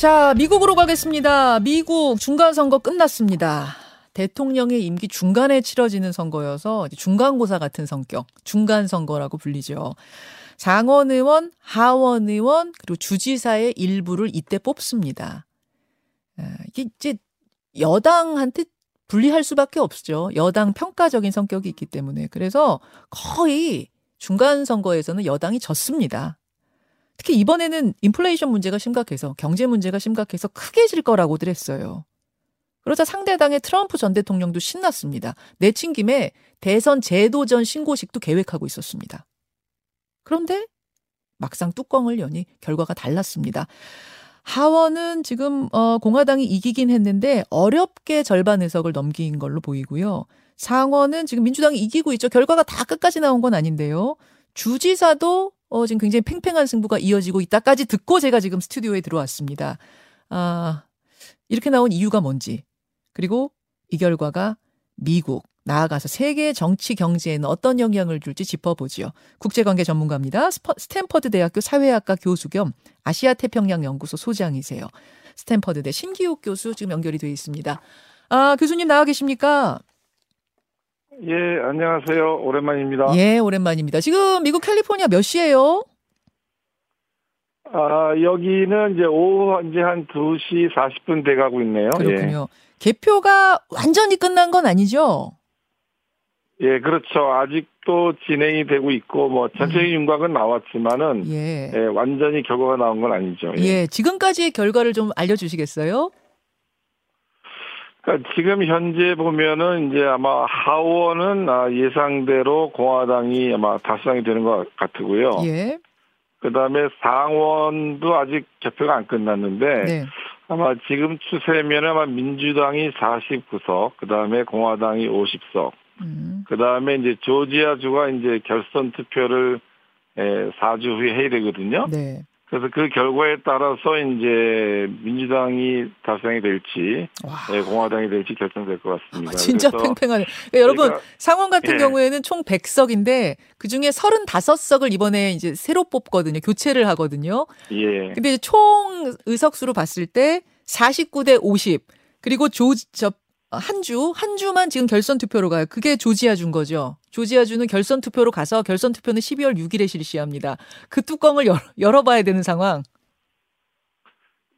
자, 미국으로 가겠습니다. 미국 중간 선거 끝났습니다. 대통령의 임기 중간에 치러지는 선거여서 중간고사 같은 성격, 중간 선거라고 불리죠. 상원 의원, 하원 의원, 그리고 주지사의 일부를 이때 뽑습니다. 아, 이게 이제 여당한테 분리할 수밖에 없죠. 여당 평가적인 성격이 있기 때문에. 그래서 거의 중간 선거에서는 여당이 졌습니다. 특히 이번에는 인플레이션 문제가 심각해서 경제 문제가 심각해서 크게 질 거라고들 했어요. 그러자 상대당의 트럼프 전 대통령도 신났습니다. 내친 김에 대선 제도전 신고식도 계획하고 있었습니다. 그런데 막상 뚜껑을 여니 결과가 달랐습니다. 하원은 지금 어 공화당이 이기긴 했는데 어렵게 절반 의석을 넘긴 걸로 보이고요. 상원은 지금 민주당이 이기고 있죠. 결과가 다 끝까지 나온 건 아닌데요. 주지사도 어 지금 굉장히 팽팽한 승부가 이어지고 있다까지 듣고 제가 지금 스튜디오에 들어왔습니다. 아, 이렇게 나온 이유가 뭔지. 그리고 이 결과가 미국 나아가서 세계 정치 경제에는 어떤 영향을 줄지 짚어보지요. 국제관계 전문가입니다. 스탠퍼드 대학교 사회학과 교수 겸 아시아 태평양 연구소 소장이세요. 스탠퍼드대 신기욱 교수 지금 연결이 되어 있습니다. 아, 교수님 나와 계십니까? 예, 안녕하세요. 오랜만입니다. 예, 오랜만입니다. 지금 미국 캘리포니아 몇 시예요? 아, 여기는 이제 오후 이제 한 2시 40분 돼 가고 있네요. 그렇군요. 예. 개표가 완전히 끝난 건 아니죠? 예, 그렇죠. 아직도 진행이 되고 있고 뭐 전체적인 음. 윤곽은 나왔지만은 예. 예. 완전히 결과가 나온 건 아니죠. 예. 예, 지금까지의 결과를 좀 알려 주시겠어요? 그러니까 지금 현재 보면은 이제 아마 하원은 아, 예상대로 공화당이 아마 다수당이 되는 것 같고요. 예. 그다음에 상원도 아직 개표가 안 끝났는데 네. 아마 지금 추세면 아마 민주당이 49석, 그다음에 공화당이 50석, 음. 그 다음에 이제 조지아주가 이제 결선 투표를 에, 4주 후에 해야 되거든요. 네. 그래서 그 결과에 따라서 이제 민주당이 다수당이 될지 네, 공화당이 될지 결정될 것 같습니다. 아, 진짜 팽팽하네. 그러니까 여러분 상원 같은 예. 경우에는 총 100석인데 그 중에 35석을 이번에 이제 새로 뽑거든요. 교체를 하거든요. 예. 근데 총 의석수로 봤을 때 49대 50 그리고 조, 저, 한 주, 한 주만 지금 결선 투표로 가요. 그게 조지아 준 거죠. 조지아 주는 결선 투표로 가서 결선 투표는 12월 6일에 실시합니다. 그 뚜껑을 열어, 열어 봐야 되는 상황.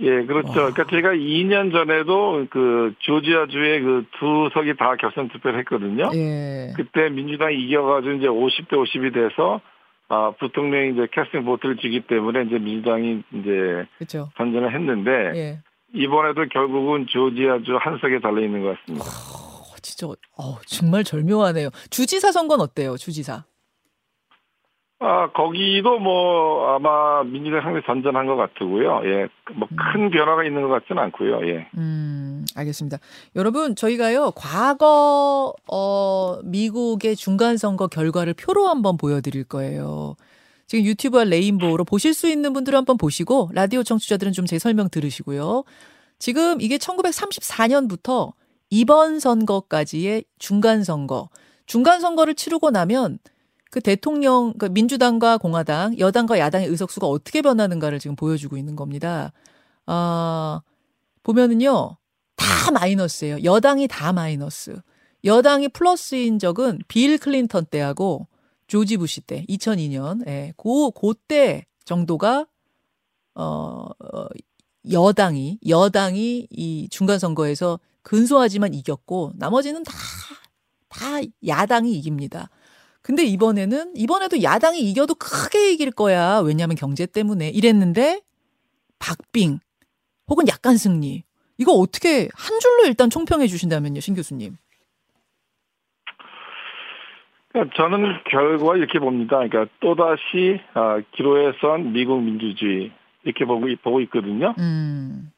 예, 그렇죠. 와. 그러니까 제가 2년 전에도 그 조지아주의 그 두 석이 다 결선 투표를 했거든요. 예. 그때 민주당이 이겨가지고 이제 50대 50이 돼서 아, 부통령이 이제 캐스팅 보트를 주기 때문에 이제 민주당이 이제 그렇죠. 선전을 했는데 예. 이번에도 결국은 조지아주 한 석에 달려 있는 것 같습니다. 어, 진짜 어, 정말 절묘하네요. 주지사 선거는 어때요, 주지사? 아, 거기도 뭐, 아마 민주당 상당히 전전한 것 같고요. 예. 뭐큰 음. 변화가 있는 것 같지는 않고요. 예. 음, 알겠습니다. 여러분, 저희가요, 과거, 어, 미국의 중간 선거 결과를 표로 한번 보여드릴 거예요. 지금 유튜브와 레인보우로 보실 수 있는 분들은 한번 보시고 라디오 청취자들은 좀 제 설명 들으시고요. 지금 이게 1934년부터 이번 선거까지의 중간 선거. 중간 선거를 치르고 나면 그 대통령, 그 민주당과 공화당, 여당과 야당의 의석수가 어떻게 변하는가를 지금 보여주고 있는 겁니다. 아, 보면은요, 다 마이너스예요. 여당이 다 마이너스. 여당이 플러스인 적은 빌 클린턴 때하고 조지 부시 때 2002년 예, 고 고때 정도가 어, 어 여당이 여당이 이 중간 선거에서 근소하지만 이겼고 나머지는 다 다 야당이 이깁니다. 근데 이번에는 이번에도 야당이 이겨도 크게 이길 거야. 왜냐하면 경제 때문에 이랬는데 박빙 혹은 약간 승리 이거 어떻게 한 줄로 일단 총평해 주신다면요, 신 교수님. 그러니까 저는 결과 이렇게 봅니다. 그러니까 또다시 아, 기로에 선 미국 민주주의 이렇게 보고, 보고 있거든요. 음.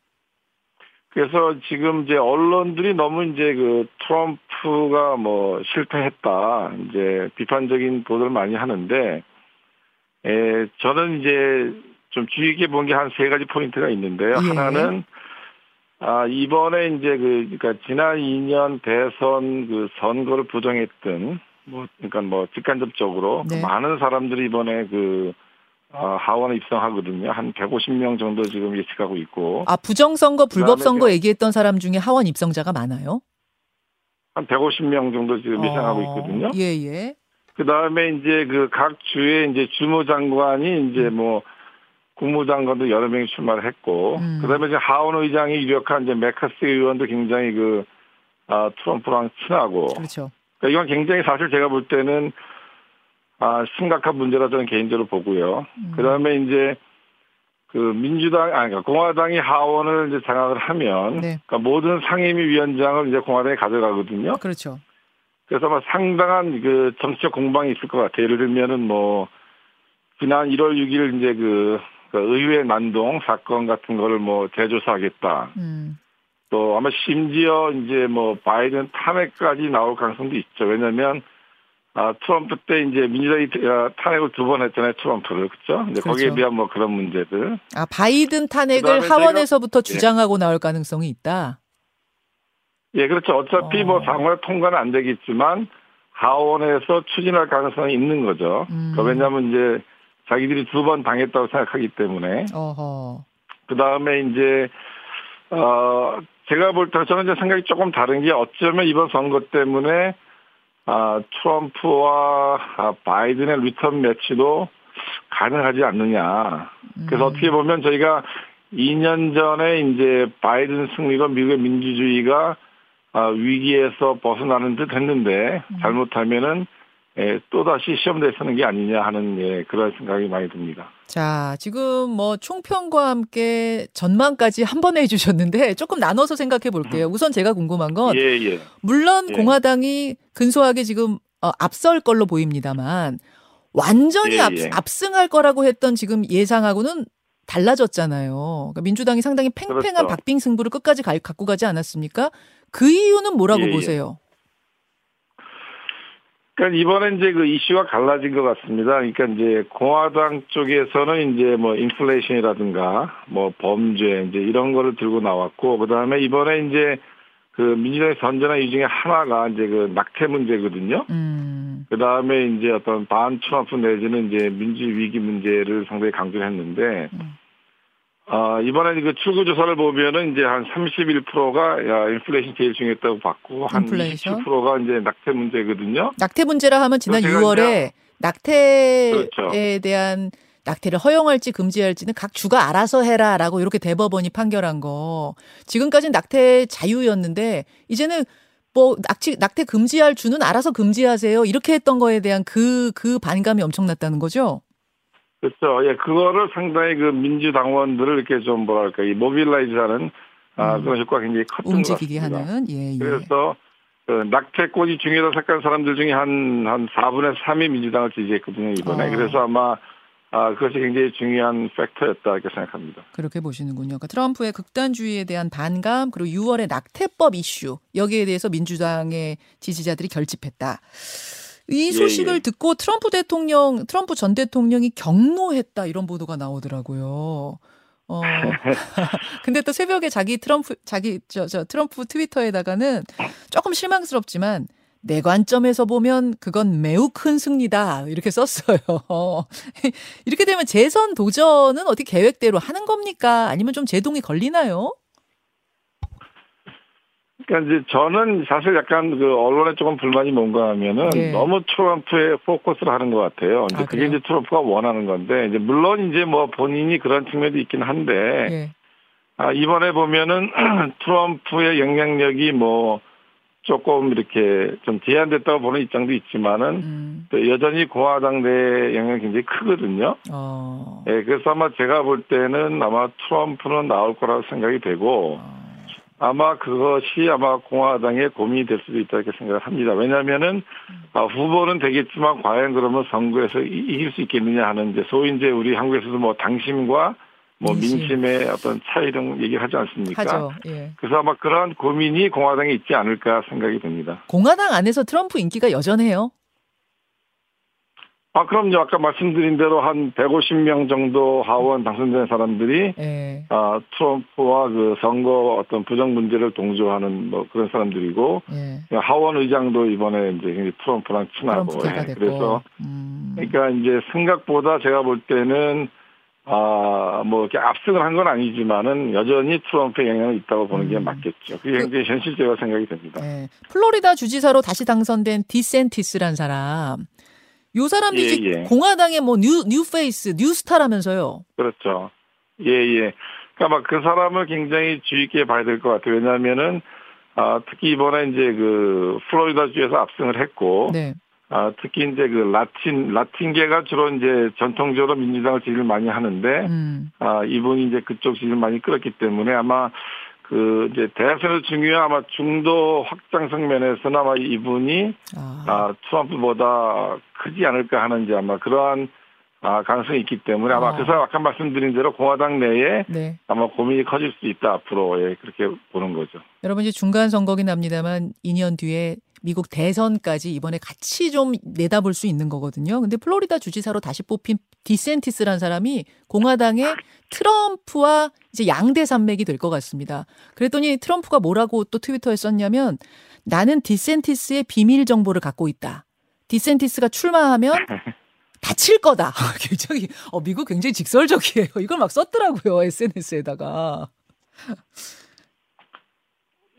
그래서 지금 이제 언론들이 너무 이제 그 트럼프가 뭐 실패했다 이제 비판적인 보도를 많이 하는데 에, 저는 이제 좀 주의 깊게 본 게 한 세 가지 포인트가 있는데요. 예. 하나는 아, 이번에 이제 그, 그니까 지난 2년 대선 그 선거를 부정했던 뭐 그러니까 뭐 직간접적으로 네. 많은 사람들이 이번에 그 어, 하원에 입성하거든요. 한 150명 정도 지금 예측하고 있고. 아, 부정선거, 불법선거 얘기했던 사람 중에 하원 입성자가 많아요? 한 150명 정도 지금 예상하고 어, 있거든요. 예, 예. 그 다음에 이제 그 각 주의 이제 주무 장관이 이제 음. 뭐 국무장관도 여러 명이 출마를 했고, 음. 그 다음에 이제 하원 의장이 유력한 이제 메카스 의원도 굉장히 그, 아, 트럼프랑 친하고. 그렇죠. 그러니까 이건 굉장히 사실 제가 볼 때는 아, 심각한 문제라 저는 개인적으로 보고요. 음. 그 다음에 이제 그 민주당, 아니, 그러니까 공화당이 하원을 이제 장악을 하면, 네. 그러니까 모든 상임위 위원장을 이제 공화당이 가져가거든요. 그렇죠. 그래서 뭐 상당한 그 정치적 공방이 있을 것 같아요. 예를 들면은 뭐, 지난 1월 6일 이제 그, 그 의회 난동 사건 같은 거를 뭐 재조사하겠다. 음. 또 아마 심지어 이제 뭐 바이든 탄핵까지 나올 가능성도 있죠. 왜냐면 아, 트럼프 때 이제 민주당이 아, 탄핵을 두 번 했잖아요, 트럼프를. 그죠? 이제 그렇죠. 거기에 대한 뭐 그런 문제들. 아, 바이든 탄핵을 하원에서부터 제가, 예. 주장하고 예. 나올 가능성이 있다? 예, 그렇죠. 어차피 뭐 어. 뭐 상원 통과는 안 되겠지만 하원에서 추진할 가능성이 있는 거죠. 음. 그러니까 왜냐하면 이제 자기들이 두 번 당했다고 생각하기 때문에. 그 다음에 이제, 어, 제가 볼 때 저는 이제 생각이 조금 다른 게 어쩌면 이번 선거 때문에 아, 트럼프와 아, 바이든의 리턴 매치도 가능하지 않느냐. 그래서 음. 어떻게 보면 저희가 2년 전에 이제 바이든 승리로 미국의 민주주의가 아, 위기에서 벗어나는 듯 했는데 음. 잘못하면은 예, 또다시 시험대에 서는 게 아니냐 하는 예, 그런 생각이 많이 듭니다. 자, 지금 뭐 총평과 함께 전망까지 한 번에 해주셨는데 조금 나눠서 생각해 볼게요. 음. 우선 제가 궁금한 건 예, 예. 물론 예. 공화당이 근소하게 지금 어, 앞설 걸로 보입니다만 완전히 예, 앞, 예. 압승할 거라고 했던 지금 예상하고는 달라졌잖아요. 그러니까 민주당이 상당히 팽팽한 그렇죠. 박빙 승부를 끝까지 가, 갖고 가지 않았습니까? 그 이유는 뭐라고 예, 보세요? 그러니까 이번에 이제 그 이슈가 갈라진 것 같습니다. 그러니까 이제 공화당 쪽에서는 이제 뭐 인플레이션이라든가 뭐 범죄 이제 이런 거를 들고 나왔고 그다음에 이번에 이제 그 민주당의 선전한 이유 중에 하나가 이제 그 낙태 문제거든요. 음. 그다음에 이제 어떤 반 트럼프 내지는 이제 민주 위기 문제를 상당히 강조했는데 음. 어, 이번에 그 출구 조사를 보면은 이제 한 31%가 야, 인플레이션 제일 중요했다고 봤고 한 인플레이션? 27%가 이제 낙태 문제거든요. 낙태 문제라 하면 지난 6월에 낙태에 그렇죠. 대한 낙태를 허용할지 금지할지는 각 주가 알아서 해라라고 이렇게 대법원이 판결한 거. 지금까지는 낙태 자유였는데 이제는 뭐 낙치, 낙태 금지할 주는 알아서 금지하세요. 이렇게 했던 거에 대한 그, 그 반감이 엄청났다는 거죠? 그렇죠. 예, 그거를 상당히 그 민주당원들을 이렇게 좀 뭐랄까, 이 모빌라이즈하는 아, 음. 그런 효과가 굉장히 컸던 움직이게. 하는, 예, 예. 그래서 그 낙태권이 중요하다 생각하는 사람들 중에 한, 한 4분의 3이 민주당을 지지했거든요, 이번에. 어. 그래서 아마 아, 그것이 굉장히 중요한 팩터였다 이렇게 생각합니다. 그렇게 보시는군요. 그러니까 트럼프의 극단주의에 대한 반감 그리고 6월의 낙태법 이슈 여기에 대해서 민주당의 지지자들이 결집했다. 이 예, 소식을 예, 예. 듣고 트럼프 대통령, 트럼프 전 대통령이 경로했다 이런 보도가 나오더라고요. 어. 근데 또 새벽에 자기 트럼프, 자기, 저, 저, 트럼프 트위터에다가는 조금 실망스럽지만 내 관점에서 보면 그건 매우 큰 승리다. 이렇게 썼어요. 이렇게 되면 재선 도전은 어떻게 계획대로 하는 겁니까? 아니면 좀 제동이 걸리나요? 그러니까 이제 저는 사실 약간 그 언론에 조금 불만이 뭔가 하면은 네. 너무 트럼프에 포커스를 하는 것 같아요. 이제 아, 그게 이제 트럼프가 원하는 건데 이제 물론 이제 뭐 본인이 그런 측면도 있긴 한데 네. 아, 이번에 보면은 트럼프의 영향력이 뭐 조금 이렇게 좀 제한됐다고 보는 입장도 있지만은 음. 여전히 공화당 내 영향이 굉장히 크거든요. 어. 예, 그래서 아마 제가 볼 때는 아마 트럼프는 나올 거라고 생각이 되고 어. 아마 그것이 아마 공화당의 고민이 될 수도 있다 이렇게 생각을 합니다. 왜냐하면은 아, 후보는 되겠지만 과연 그러면 선거에서 이길 수 있겠느냐 하는 이제 소위 이제 우리 한국에서도 뭐 당심과 뭐 민심. 의 어떤 차이를 얘기하지 않습니까? 하죠. 예. 그래서 아마 그러한 고민이 공화당에 있지 않을까 생각이 듭니다. 공화당 안에서 트럼프 인기가 여전해요. 아, 그럼요. 아까 말씀드린 대로 한 150명 정도 하원 당선된 사람들이, 네. 아, 트럼프와 그 선거 어떤 부정 문제를 동조하는 뭐 그런 사람들이고, 네. 하원 의장도 이번에 이제 트럼프랑 친하고, 예. 그래서, 음. 그러니까 이제 생각보다 제가 볼 때는, 아, 뭐, 이렇게 압승을 한 건 아니지만은 여전히 트럼프의 영향이 있다고 보는 게 음. 맞겠죠. 그게 굉장히 그, 현실적으로 생각이 됩니다. 네. 플로리다 주지사로 다시 당선된 디센티스란 사람. 요 사람이 예, 예. 공화당의 뭐 new, new face, new star라면서요. 그렇죠. 예, 예. 그러니까 막 그 사람을 굉장히 주의 있게 봐야 될 것 같아요. 왜냐하면은, 아, 특히 이번에 이제 그 플로리다 주에서 압승을 했고, 네. 아, 특히 이제 그 라틴, 라틴계가 주로 이제 전통적으로 민주당을 지지를 많이 하는데, 음. 아, 이분이 이제 그쪽 지지를 많이 끌었기 때문에 아마 그 이제 대선에서 중요한 아마 중도 확장성 면에서는 아마 이분이 아, 아 트럼프보다 크지 않을까 하는 지 아마 그러한 아, 가능성이 있기 때문에 아마 아. 그 사람 아까 말씀드린 대로 공화당 내에 네. 아마 고민이 커질 수 있다 앞으로 예, 그렇게 보는 거죠. 여러분 이제 중간 선거긴 합니다만 2년 뒤에 미국 대선까지 이번에 같이 좀 내다볼 수 있는 거거든요. 근데 플로리다 주지사로 다시 뽑힌 디센티스란 사람이 공화당의 트럼프와 이제 양대 산맥이 될 것 같습니다. 그랬더니 트럼프가 뭐라고 또 트위터에 썼냐면 나는 디센티스의 비밀 정보를 갖고 있다. 디센티스가 출마하면 다칠 거다. 굉장히 어 미국 굉장히 직설적이에요. 이걸 막 썼더라고요 SNS에다가.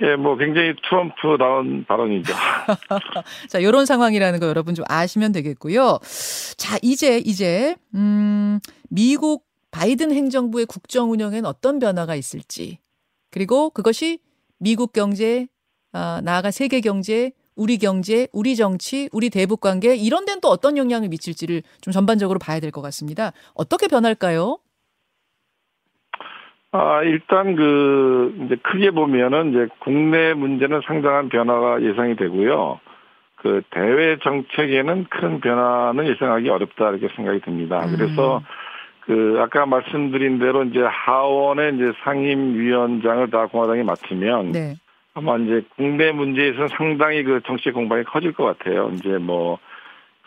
예, 뭐 굉장히 트럼프다운 발언이죠. 자, 이런 상황이라는 거 여러분 좀 아시면 되겠고요. 자, 이제 이제 음, 미국 바이든 행정부의 국정 운영엔 어떤 변화가 있을지 그리고 그것이 미국 경제, 아, 나아가 세계 경제, 우리 경제, 우리 정치, 우리 대북 관계 이런 데는 또 어떤 영향을 미칠지를 좀 전반적으로 봐야 될 것 같습니다. 어떻게 변할까요? 아, 일단 그, 이제 크게 보면은 이제 국내 문제는 상당한 변화가 예상이 되고요. 그 대외 정책에는 큰 변화는 예상하기 어렵다 이렇게 생각이 듭니다. 음. 그래서 그 아까 말씀드린 대로 이제 하원의 이제 상임위원장을 다 공화당이 맡으면 네. 아마 이제 국내 문제에서는 상당히 그 정치 공방이 커질 것 같아요. 이제 뭐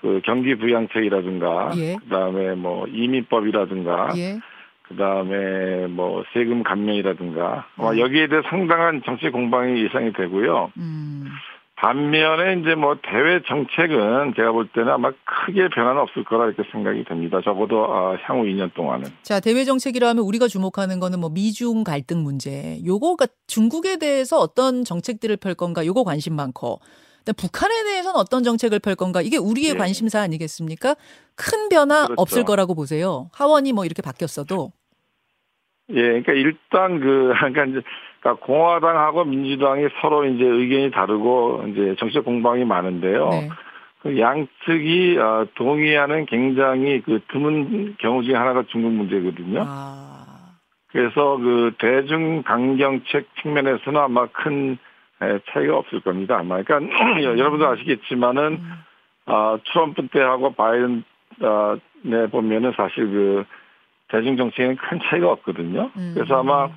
그 경기 부양책이라든가 예. 그다음에 뭐 이민법이라든가 예. 그 다음에 뭐 세금 감면이라든가 음. 여기에 대해 상당한 정치 공방이 예상이 되고요. 음. 반면에 이제 뭐 대외 정책은 제가 볼 때는 아마 크게 변화는 없을 거라 이렇게 생각이 됩니다. 적어도 아, 향후 2년 동안은. 자 대외 정책이라 하면 우리가 주목하는 거는 뭐 미중 갈등 문제, 요거가 중국에 대해서 어떤 정책들을 펼 건가, 요거 관심 많고. 북한에 대해서는 어떤 정책을 펼 건가 이게 우리의 네. 관심사 아니겠습니까? 큰 변화 그렇죠. 없을 거라고 보세요. 하원이 뭐 이렇게 바뀌었어도. 예, 그러니까 일단 그 그러니까 이제 그러니까 공화당하고 민주당이 서로 이제 의견이 다르고 이제 정책 공방이 많은데요. 네. 그 양측이 어, 동의하는 굉장히 그 드문 경우 중에 하나가 중국 문제거든요. 아. 그래서 그 대중 강경책 측면에서는 아마 큰 차이가 없을 겁니다. 아마 그러니까 여러분도 아시겠지만은 음. 아, 트럼프 때하고 바이든 아, 네 보면은 사실 그 대중 정책에는 큰 차이가 없거든요. 음. 그래서 아마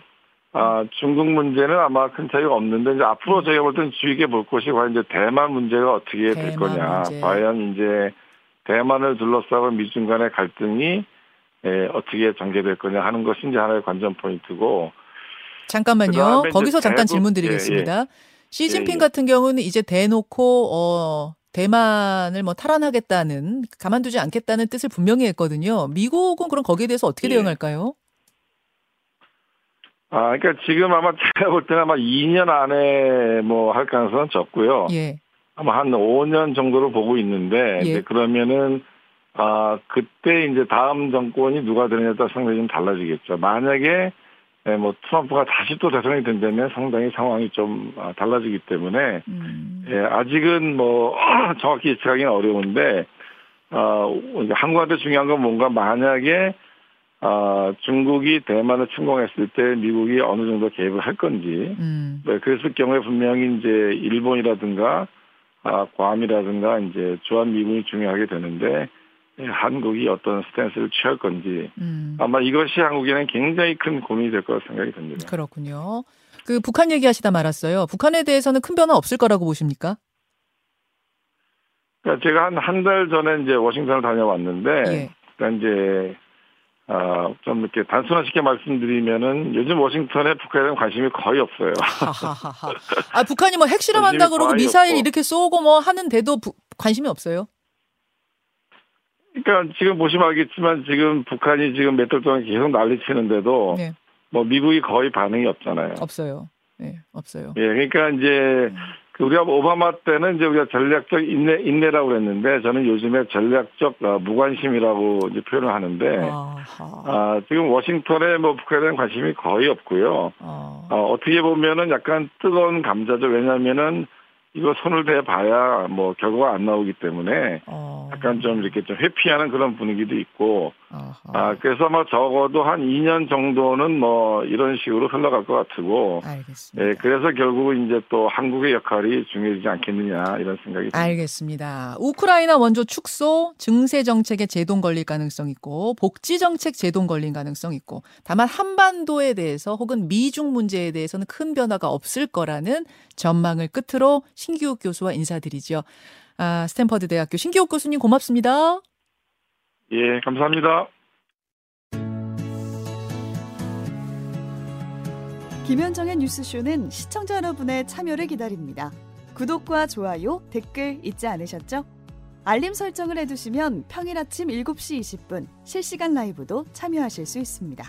아, 중국 문제는 아마 큰 차이가 없는데 이제 앞으로 저희가 볼 때는 주의 깊게 볼 것이 과연 이제 대만 문제가 어떻게 될 거냐. 문제. 과연 이제 대만을 둘러싸고 미중 간의 갈등이 에, 어떻게 전개될 거냐 하는 것이 이제 하나의 관전 포인트고. 잠깐만요. 거기서 잠깐 대북, 질문 드리겠습니다. 예, 예. 시진핑 예, 예. 같은 경우는 이제 대놓고 어 대만을 뭐 탈환하겠다는 가만두지 않겠다는 뜻을 분명히 했거든요. 미국은 그럼 거기에 대해서 어떻게 예. 대응할까요? 아, 그러니까 지금 아마 제가 볼 때는 아마 2년 안에 뭐 할 가능성은 적고요. 예. 아마 한 5년 정도로 보고 있는데 예. 그러면은 아 그때 이제 다음 정권이 누가 되느냐에 따라 상당히 좀 달라지겠죠. 만약에 네, 뭐 트럼프가 다시 또 대통령이 된다면 상당히 상황이 좀 아, 달라지기 때문에 음. 예, 아직은 뭐 정확히 예측하기는 어려운데 어, 한국한테 중요한 건 뭔가 만약에 어, 중국이 대만을 침공했을 때 미국이 어느 정도 개입을 할 건지 음. 네, 그랬을 경우에 분명히 이제 일본이라든가 아, 괌이라든가 이제 주한 미군이 중요하게 되는데 예, 한국이 어떤 스탠스를 취할 건지 음. 아마 이것이 한국에는 굉장히 큰 고민이 될 거라 생각이 듭니다. 그렇군요. 그 북한 얘기하시다 말았어요. 북한에 대해서는 큰 변화 없을 거라고 보십니까? 그러니까 제가 한 한 달 전에 이제 워싱턴을 다녀왔는데, 예. 그러니까 이제 어, 좀 이렇게 단순화시켜 말씀드리면은 요즘 워싱턴에 북한에 대한 관심이 거의 없어요. 아, 북한이 뭐 핵실험한다 그러고 미사일 없고. 이렇게 쏘고 뭐 하는데도 부, 관심이 없어요? 그러니까 지금 보시면 알겠지만 지금 북한이 지금 몇 달 동안 계속 난리 치는데도 네. 뭐 미국이 거의 반응이 없잖아요. 없어요. 네, 없어요. 예, 그러니까 이제 음. 그 우리가 오바마 때는 이제 우리가 전략적 인내, 인내라고 그랬는데 저는 요즘에 전략적 어, 무관심이라고 이제 표현을 하는데 아, 지금 워싱턴에 뭐 북한에 대한 관심이 거의 없고요. 아. 어, 어떻게 보면은 약간 뜨거운 감자죠. 왜냐하면은 이거 손을 대봐야 뭐 결과가 안 나오기 때문에 어. 약간 좀 이렇게 좀 회피하는 그런 분위기도 있고 아 그래서 뭐 적어도 한 2년 정도는 뭐 이런 식으로 흘러갈 것 같고 알겠습니다. 예, 그래서 결국 이제 또 한국의 역할이 중요하지 않겠느냐 이런 생각이 듭니다. 알겠습니다. 우크라이나 원조 축소 증세 정책에 제동 걸릴 가능성 있고 복지 정책 제동 걸린 가능성 있고 다만 한반도에 대해서 혹은 미중 문제에 대해서는 큰 변화가 없을 거라는 전망을 끝으로 신기욱 교수와 인사드리죠. 아, 스탠퍼드 대학교 신기욱 교수님 고맙습니다. 예, 감사합니다. 김현정의 뉴스쇼는 시청자 여러분의 참여를 기다립니다. 구독과 좋아요, 댓글 잊지 않으셨죠? 알림 설정을 해두시면 평일 아침 7시 20분 실시간 라이브도 참여하실 수 있습니다.